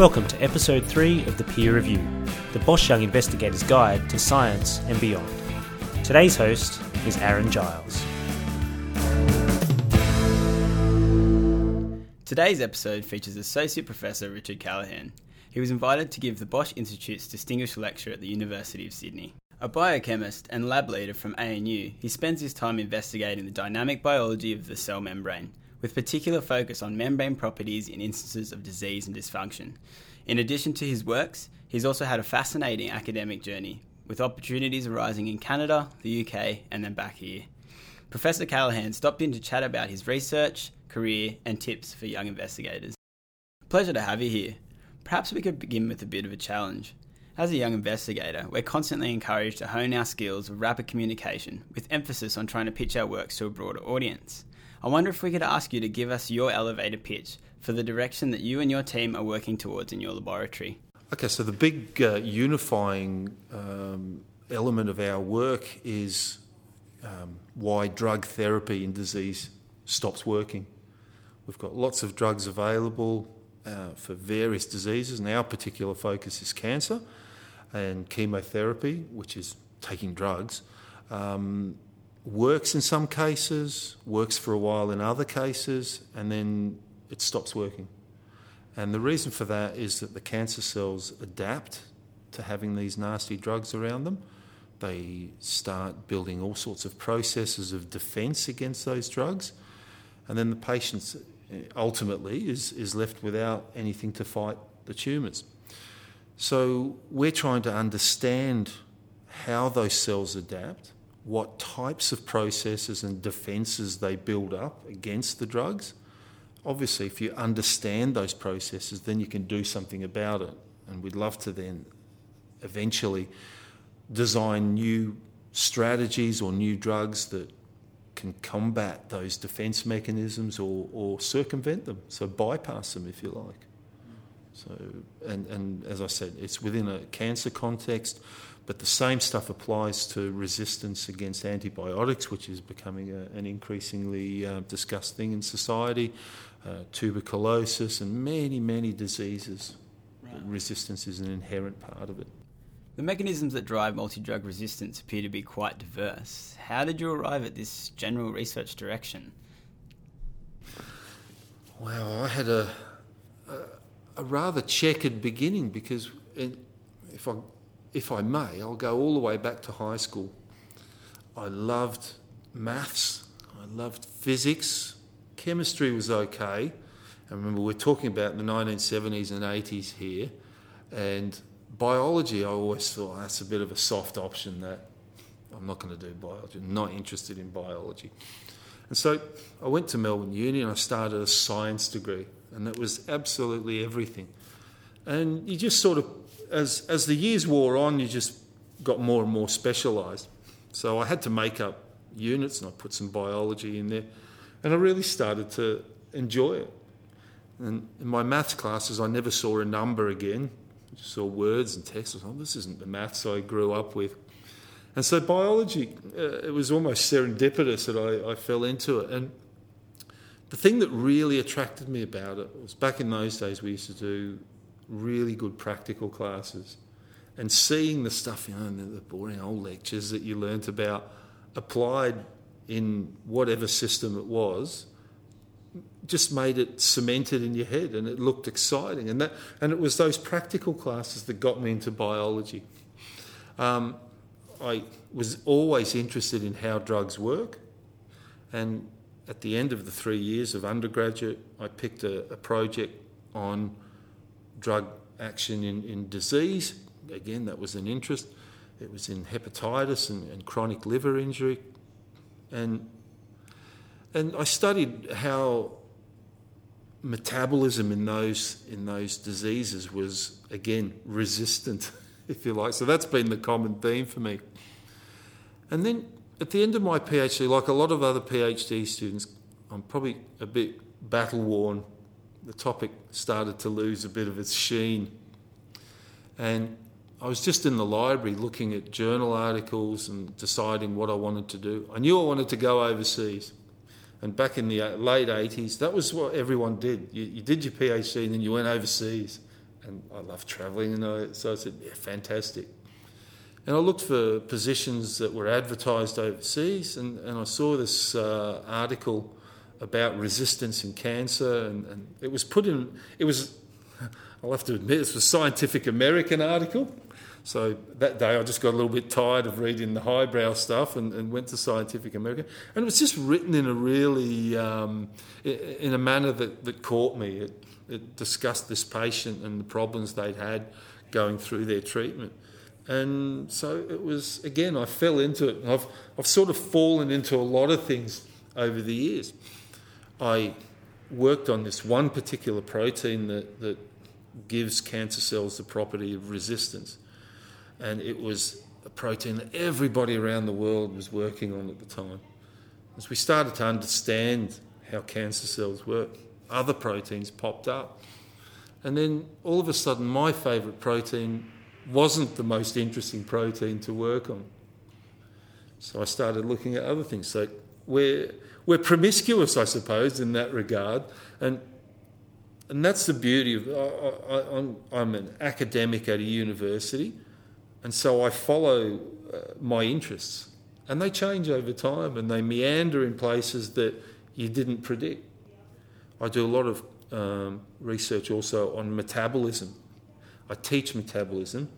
Welcome to episode 3 of the Peer Review, the Bosch Young Investigator's Guide to Science and Beyond. Today's host is Aaron Giles. Today's episode features Associate Professor Richard Callaghan. He was invited to give the Bosch Institute's Distinguished Lecture at the University of Sydney. A biochemist and lab leader from ANU, he spends his time investigating the dynamic biology of the cell membrane, with particular focus on membrane properties in instances of disease and dysfunction. In addition to his works, he's also had a fascinating academic journey, with opportunities arising in Canada, the UK, and then back here. Professor Callaghan stopped in to chat about his research, career, and tips for young investigators. Pleasure to have you here. Perhaps we could begin with a bit of a challenge. As a young investigator, we're constantly encouraged to hone our skills of rapid communication, with emphasis on trying to pitch our works to a broader audience. I wonder if we could ask you to give us your elevator pitch for the direction that you and your team are working towards in your laboratory. Okay, so the big uh, unifying um, element of our work is um, why drug therapy in disease stops working. We've got lots of drugs available uh, for various diseases, and our particular focus is cancer and chemotherapy, which is taking drugs. Um, works in some cases, works for a while in other cases, and then it stops working. And the reason for that is that the cancer cells adapt to having these nasty drugs around them. They start building all sorts of processes of defense against those drugs. And then the patient uh, ultimately is, is left without anything to fight the tumours. So we're trying to understand how those cells adapt what types of processes and defences they build up against the drugs. Obviously, if you understand those processes, then you can do something about it. And we'd love to then eventually design new strategies or new drugs that can combat those defence mechanisms or, or circumvent them, so bypass them if you like. So, and, and as I said, it's within a cancer context. But the same stuff applies to resistance against antibiotics, which is becoming a, an increasingly uh, discussed thing in society, uh, tuberculosis, and many, many diseases. Right. Resistance is an inherent part of it. The mechanisms that drive multi drug resistance appear to be quite diverse. How did you arrive at this general research direction? Well, I had a, a, a rather checkered beginning because if I if I may, I'll go all the way back to high school. I loved maths, I loved physics, chemistry was okay. I remember we're talking about the 1970s and 80s here, and biology, I always thought that's a bit of a soft option that I'm not going to do biology, I'm not interested in biology. And so I went to Melbourne Uni and I started a science degree, and that was absolutely everything. And you just sort of as, as the years wore on, you just got more and more specialised. So I had to make up units and I put some biology in there. And I really started to enjoy it. And in my maths classes, I never saw a number again. I just saw words and text. I thought, this isn't the maths I grew up with. And so biology, uh, it was almost serendipitous that I, I fell into it. And the thing that really attracted me about it was back in those days, we used to do really good practical classes. And seeing the stuff, you know, the boring old lectures that you learnt about applied in whatever system it was just made it cemented in your head and it looked exciting. And that and it was those practical classes that got me into biology. Um, I was always interested in how drugs work. And at the end of the three years of undergraduate I picked a, a project on drug action in, in disease. Again, that was an interest. It was in hepatitis and, and chronic liver injury. And, and I studied how metabolism in those, in those diseases was, again, resistant, if you like. So that's been the common theme for me. And then at the end of my PhD, like a lot of other PhD students, I'm probably a bit battle worn the topic started to lose a bit of its sheen. And I was just in the library looking at journal articles and deciding what I wanted to do. I knew I wanted to go overseas. And back in the late 80s, that was what everyone did. You, you did your PhD and then you went overseas. and I love travelling, and I, so I said, yeah, fantastic. And I looked for positions that were advertised overseas, and, and I saw this uh, article about resistance in cancer, and, and, it was put in, it was, I'll have to admit, it was a Scientific American article. So that day I just got a little bit tired of reading the highbrow stuff and, and went to Scientific American. And it was just written in a really, um, in a manner that, that caught me. It, it discussed this patient and the problems they'd had going through their treatment. And so it was, again, I fell into it. I've, I've sort of fallen into a lot of things over the years. I worked on this one particular protein that, that gives cancer cells the property of resistance. And it was a protein that everybody around the world was working on at the time. As we started to understand how cancer cells work, other proteins popped up. And then all of a sudden, my favourite protein wasn't the most interesting protein to work on. So I started looking at other things. So we're, we're promiscuous, I suppose, in that regard. And, and that's the beauty of I, I, I'm, I'm an academic at a university, and so I follow uh, my interests. And they change over time and they meander in places that you didn't predict. I do a lot of um, research also on metabolism. I teach metabolism,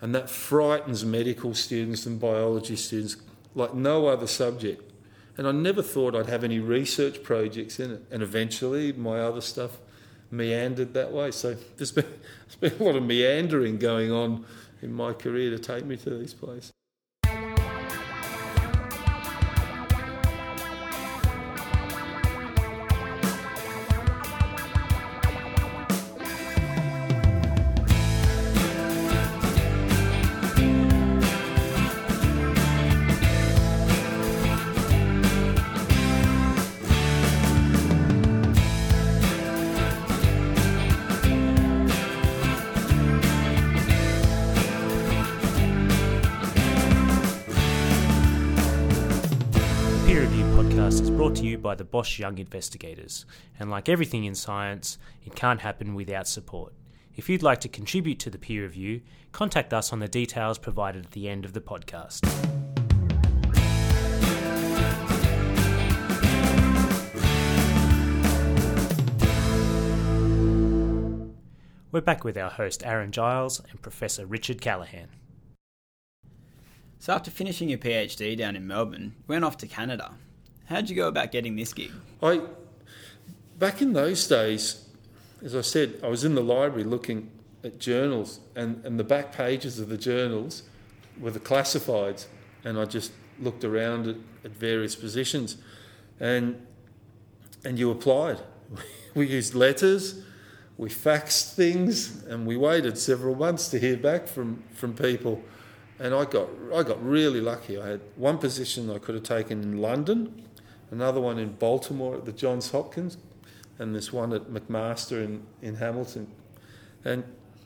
and that frightens medical students and biology students like no other subject. And I never thought I'd have any research projects in it. And eventually, my other stuff meandered that way. So there's been, there's been a lot of meandering going on in my career to take me to these places. Brought to you by the Bosch Young Investigators, and like everything in science, it can't happen without support. If you'd like to contribute to the peer review, contact us on the details provided at the end of the podcast. We're back with our host Aaron Giles and Professor Richard Callaghan. So, after finishing your PhD down in Melbourne, you went off to Canada How'd you go about getting this gig? I back in those days, as I said, I was in the library looking at journals, and, and the back pages of the journals were the classifieds, and I just looked around at, at various positions, and and you applied. we used letters, we faxed things, and we waited several months to hear back from, from people. And I got I got really lucky. I had one position I could have taken in London, another one in Baltimore at the Johns Hopkins, and this one at McMaster in, in Hamilton. And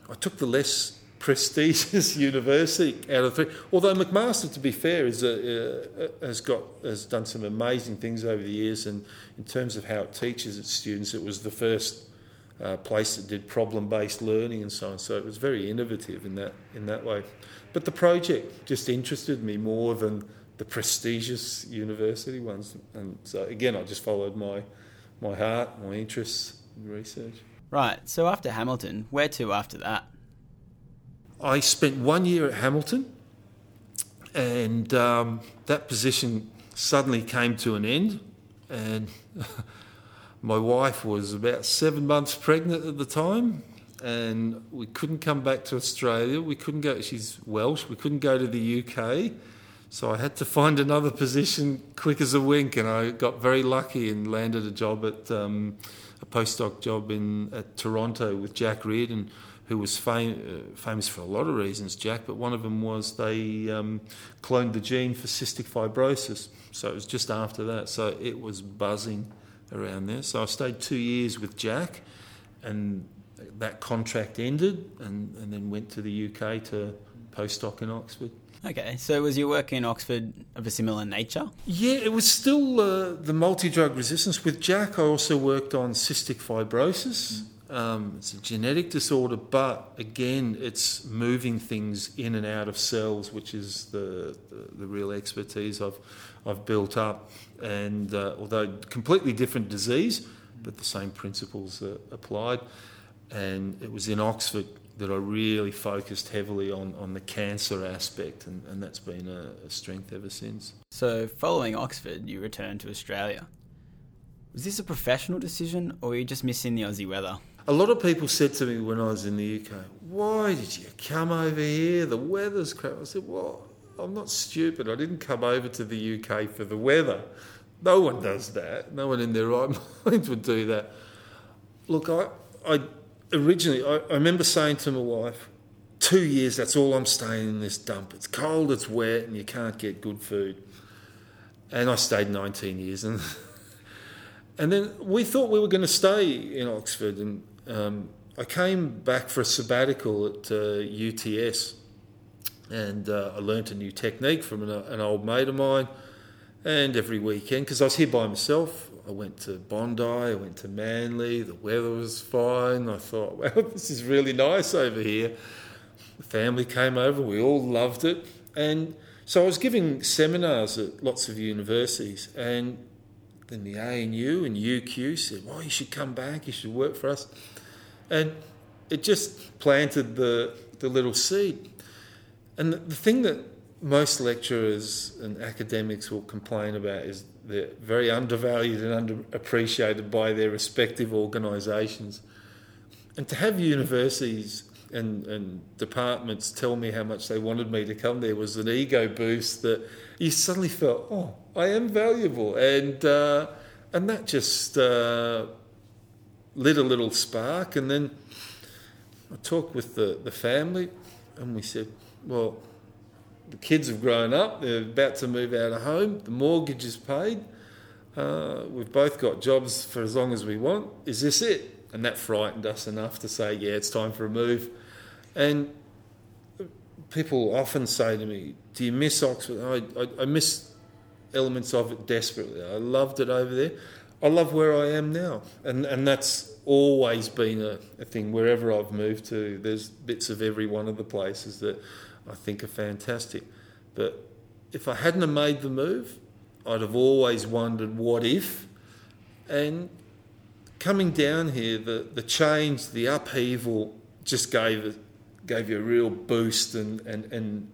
I took the less prestigious university out of three. Although McMaster, to be fair, is a, has got has done some amazing things over the years, and in terms of how it teaches its students, it was the first uh, place that did problem-based learning and so on. So it was very innovative in that in that way. But the project just interested me more than the prestigious university ones. And so again, I just followed my my heart, my interests in research. Right. So after Hamilton, where to after that? I spent one year at Hamilton, and um, that position suddenly came to an end, and my wife was about seven months pregnant at the time. And we couldn't come back to Australia. We couldn't go. She's Welsh. We couldn't go to the UK so I had to find another position quick as a wink, and I got very lucky and landed a job at um, a postdoc job in at Toronto with Jack Riordan, who was fam- uh, famous for a lot of reasons, Jack. But one of them was they um, cloned the gene for cystic fibrosis. So it was just after that. So it was buzzing around there. So I stayed two years with Jack, and that contract ended, and, and then went to the UK to postdoc in Oxford. Okay, so was your work in Oxford of a similar nature? Yeah, it was still uh, the multi drug resistance. With Jack, I also worked on cystic fibrosis. Um, it's a genetic disorder, but again, it's moving things in and out of cells, which is the, the, the real expertise I've, I've built up. And uh, although completely different disease, but the same principles are applied. And it was in Oxford that I really focused heavily on, on the cancer aspect, and, and that's been a, a strength ever since. So, following Oxford, you returned to Australia. Was this a professional decision, or were you just missing the Aussie weather? A lot of people said to me when I was in the UK, Why did you come over here? The weather's crap. I said, Well, I'm not stupid. I didn't come over to the UK for the weather. No one does that. No one in their right mind would do that. Look, I, I originally, I, I remember saying to my wife, two years, that's all I'm staying in this dump. It's cold, it's wet, and you can't get good food. And I stayed 19 years. And, and then we thought we were going to stay in Oxford. And um, I came back for a sabbatical at uh, UTS. And uh, I learnt a new technique from an, an old mate of mine. And every weekend, because I was here by myself, I went to Bondi, I went to Manly, the weather was fine. I thought, well, this is really nice over here. The family came over, we all loved it. And so I was giving seminars at lots of universities, and then the ANU and UQ said, well, you should come back, you should work for us. And it just planted the, the little seed. And the, the thing that most lecturers and academics will complain about is they're very undervalued and underappreciated by their respective organisations. And to have universities and, and departments tell me how much they wanted me to come there was an ego boost that you suddenly felt, oh, I am valuable. And, uh, and that just uh, lit a little spark. And then I talked with the, the family and we said, well, the kids have grown up, they're about to move out of home, the mortgage is paid, uh, we've both got jobs for as long as we want. Is this it? And that frightened us enough to say, yeah, it's time for a move. And people often say to me, Do you miss Oxford? I, I, I miss elements of it desperately. I loved it over there. I love where I am now. And, and that's always been a, a thing. Wherever I've moved to, there's bits of every one of the places that I think are fantastic. But if I hadn't have made the move, I'd have always wondered what if. And coming down here, the, the change, the upheaval just gave it, gave you a real boost and, and, and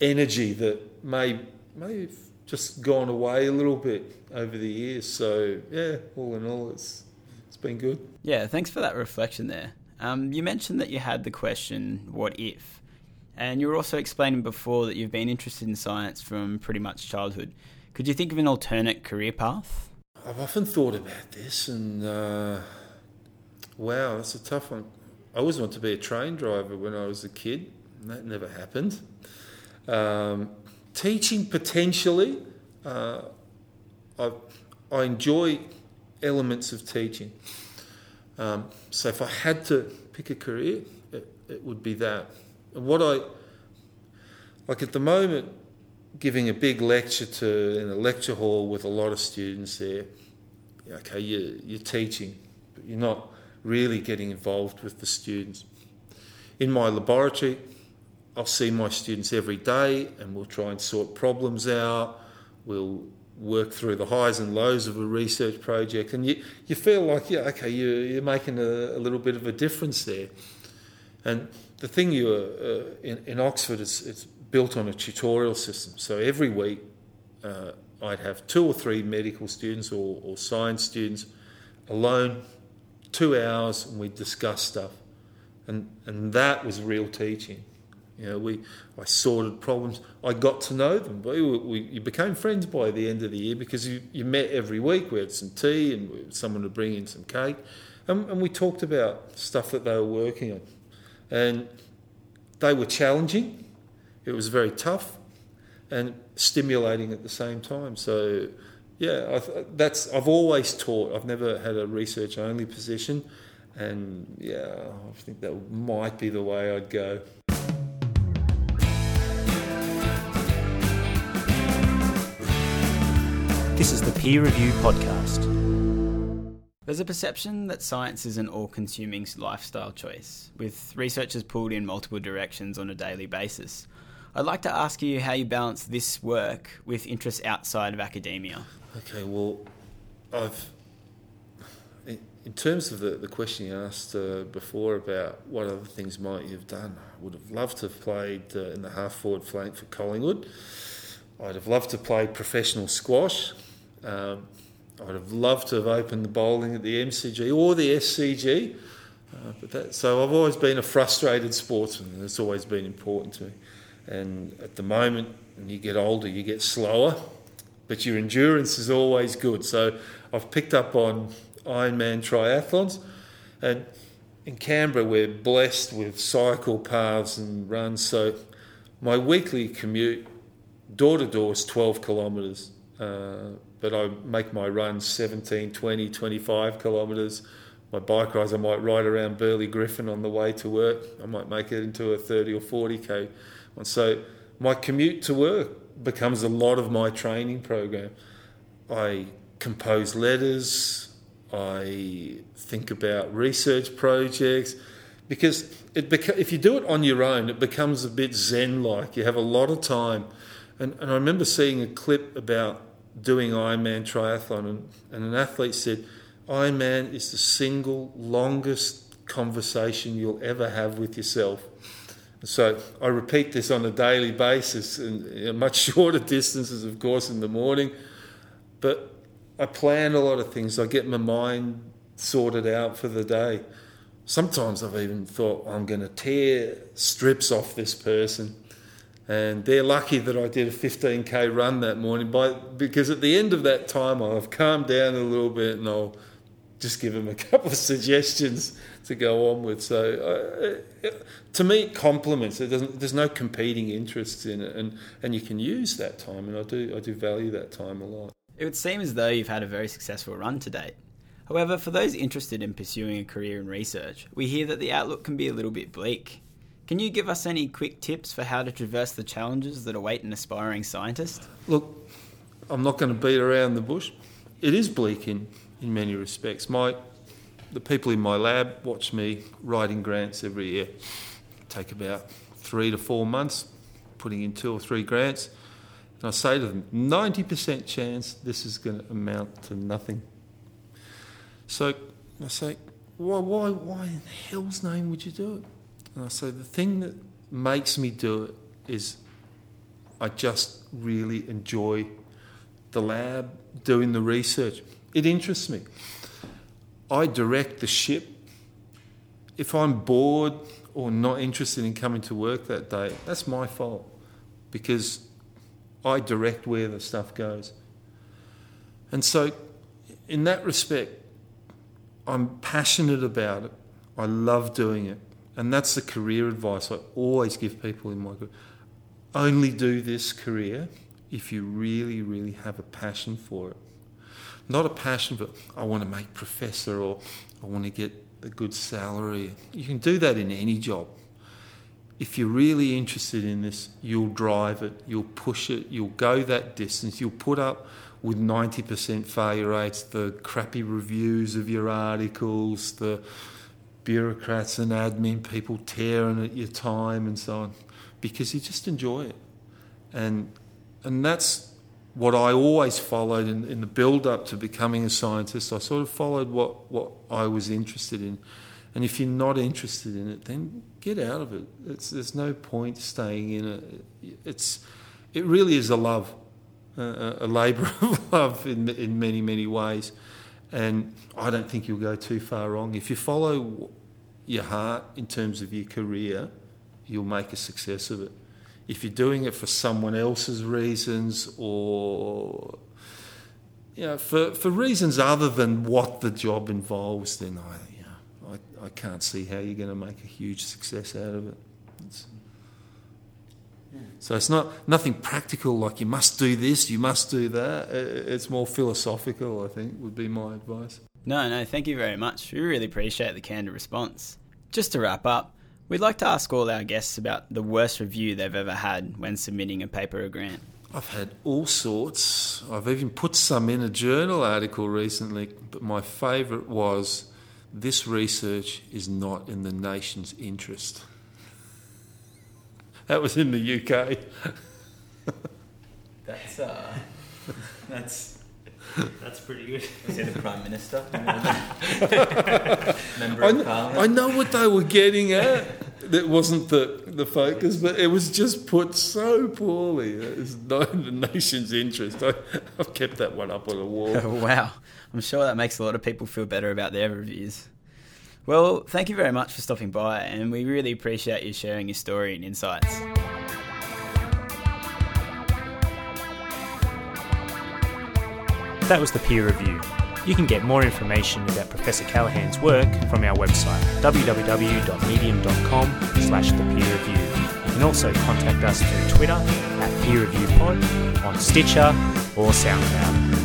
energy that may may have just gone away a little bit over the years. So yeah, all in all, it's it's been good. Yeah, thanks for that reflection there. Um, you mentioned that you had the question, "What if?" And you were also explaining before that you've been interested in science from pretty much childhood. Could you think of an alternate career path? I've often thought about this, and uh, wow, that's a tough one. I always wanted to be a train driver when I was a kid, and that never happened. Um, teaching potentially, uh, I, I enjoy elements of teaching. Um, so if I had to pick a career, it, it would be that. And what I like at the moment, giving a big lecture to in a lecture hall with a lot of students there. Okay, you're, you're teaching, but you're not really getting involved with the students. In my laboratory, I'll see my students every day and we'll try and sort problems out. We'll work through the highs and lows of a research project, and you, you feel like, yeah, okay, you're, you're making a, a little bit of a difference there. And the thing you uh, in, in Oxford is it's built on a tutorial system. So every week, uh, I'd have two or three medical students or, or science students alone, two hours, and we'd discuss stuff. And, and that was real teaching. You know, we, I sorted problems. I got to know them. We, we, you became friends by the end of the year because you, you met every week. We had some tea and someone would bring in some cake. And, and we talked about stuff that they were working on. And they were challenging. It was very tough and stimulating at the same time. So, yeah, I, that's I've always taught. I've never had a research only position, and yeah, I think that might be the way I'd go. This is the Peer Review Podcast. There's a perception that science is an all consuming lifestyle choice, with researchers pulled in multiple directions on a daily basis. I'd like to ask you how you balance this work with interests outside of academia. Okay, well, I've. In, in terms of the, the question you asked uh, before about what other things might you have done, I would have loved to have played uh, in the half forward flank for Collingwood. I'd have loved to play professional squash. Um, I'd have loved to have opened the bowling at the MCG or the SCG. Uh, but that, so I've always been a frustrated sportsman, and it's always been important to me. And at the moment, when you get older, you get slower, but your endurance is always good. So I've picked up on Ironman triathlons, and in Canberra, we're blessed with cycle paths and runs. So my weekly commute, door to door, is 12 kilometres. Uh, but I make my runs 17, 20, 25 kilometres. My bike rides, I might ride around Burley Griffin on the way to work. I might make it into a 30 or 40k. And so my commute to work becomes a lot of my training program. I compose letters, I think about research projects, because it beca- if you do it on your own, it becomes a bit zen like. You have a lot of time. And, and I remember seeing a clip about doing Ironman triathlon, and, and an athlete said, Ironman is the single longest conversation you'll ever have with yourself. So I repeat this on a daily basis, and much shorter distances, of course, in the morning. But I plan a lot of things. I get my mind sorted out for the day. Sometimes I've even thought I'm going to tear strips off this person and they're lucky that I did a 15k run that morning by, because at the end of that time I've calmed down a little bit and I'll just give them a couple of suggestions to go on with. So uh, to me, it complements. It doesn't. There's no competing interests in it, and, and you can use that time, and I do I do value that time a lot. It would seem as though you've had a very successful run to date. However, for those interested in pursuing a career in research, we hear that the outlook can be a little bit bleak. Can you give us any quick tips for how to traverse the challenges that await an aspiring scientist? Look, I'm not going to beat around the bush. It is bleak in, in many respects. My, the people in my lab watch me writing grants every year. Take about three to four months, putting in two or three grants. And I say to them, 90% chance this is going to amount to nothing. So I say, why, why, why in hell's name would you do it? And I say, the thing that makes me do it is I just really enjoy the lab, doing the research. It interests me. I direct the ship. If I'm bored or not interested in coming to work that day, that's my fault because I direct where the stuff goes. And so, in that respect, I'm passionate about it. I love doing it. And that's the career advice I always give people in my group. Only do this career if you really, really have a passion for it. Not a passion for, I want to make professor or I want to get a good salary. You can do that in any job. If you're really interested in this, you'll drive it, you'll push it, you'll go that distance, you'll put up with 90% failure rates, the crappy reviews of your articles, the bureaucrats and admin people tearing at your time and so on because you just enjoy it. And, and that's what I always followed in, in the build up to becoming a scientist. I sort of followed what, what I was interested in. And if you're not interested in it, then get out of it. It's, there's no point staying in it. It's, it really is a love, uh, a labour of love in, in many, many ways. And I don't think you'll go too far wrong. If you follow your heart in terms of your career, you'll make a success of it. If you're doing it for someone else's reasons or you know, for, for reasons other than what the job involves, then I, you know, I, I can't see how you're going to make a huge success out of it. It's, so it's not nothing practical like you must do this, you must do that. It's more philosophical, I think, would be my advice. No, no, thank you very much. We really appreciate the candid response. Just to wrap up, we'd like to ask all our guests about the worst review they've ever had when submitting a paper or grant. I've had all sorts. I've even put some in a journal article recently, but my favourite was this research is not in the nation's interest. That was in the UK. That's uh, that's That's pretty good. was he the prime minister? Member I, of kn- parliament. I know what they were getting at. It wasn't the, the focus, but it was just put so poorly. It's not in the nation's interest. I, I've kept that one up on the wall. Oh, wow. I'm sure that makes a lot of people feel better about their reviews. Well, thank you very much for stopping by, and we really appreciate you sharing your story and insights. That was the peer review. You can get more information about Professor Callaghan's work from our website www.medium.com slash the peer review. You can also contact us through Twitter at peer review pod, on Stitcher or SoundCloud.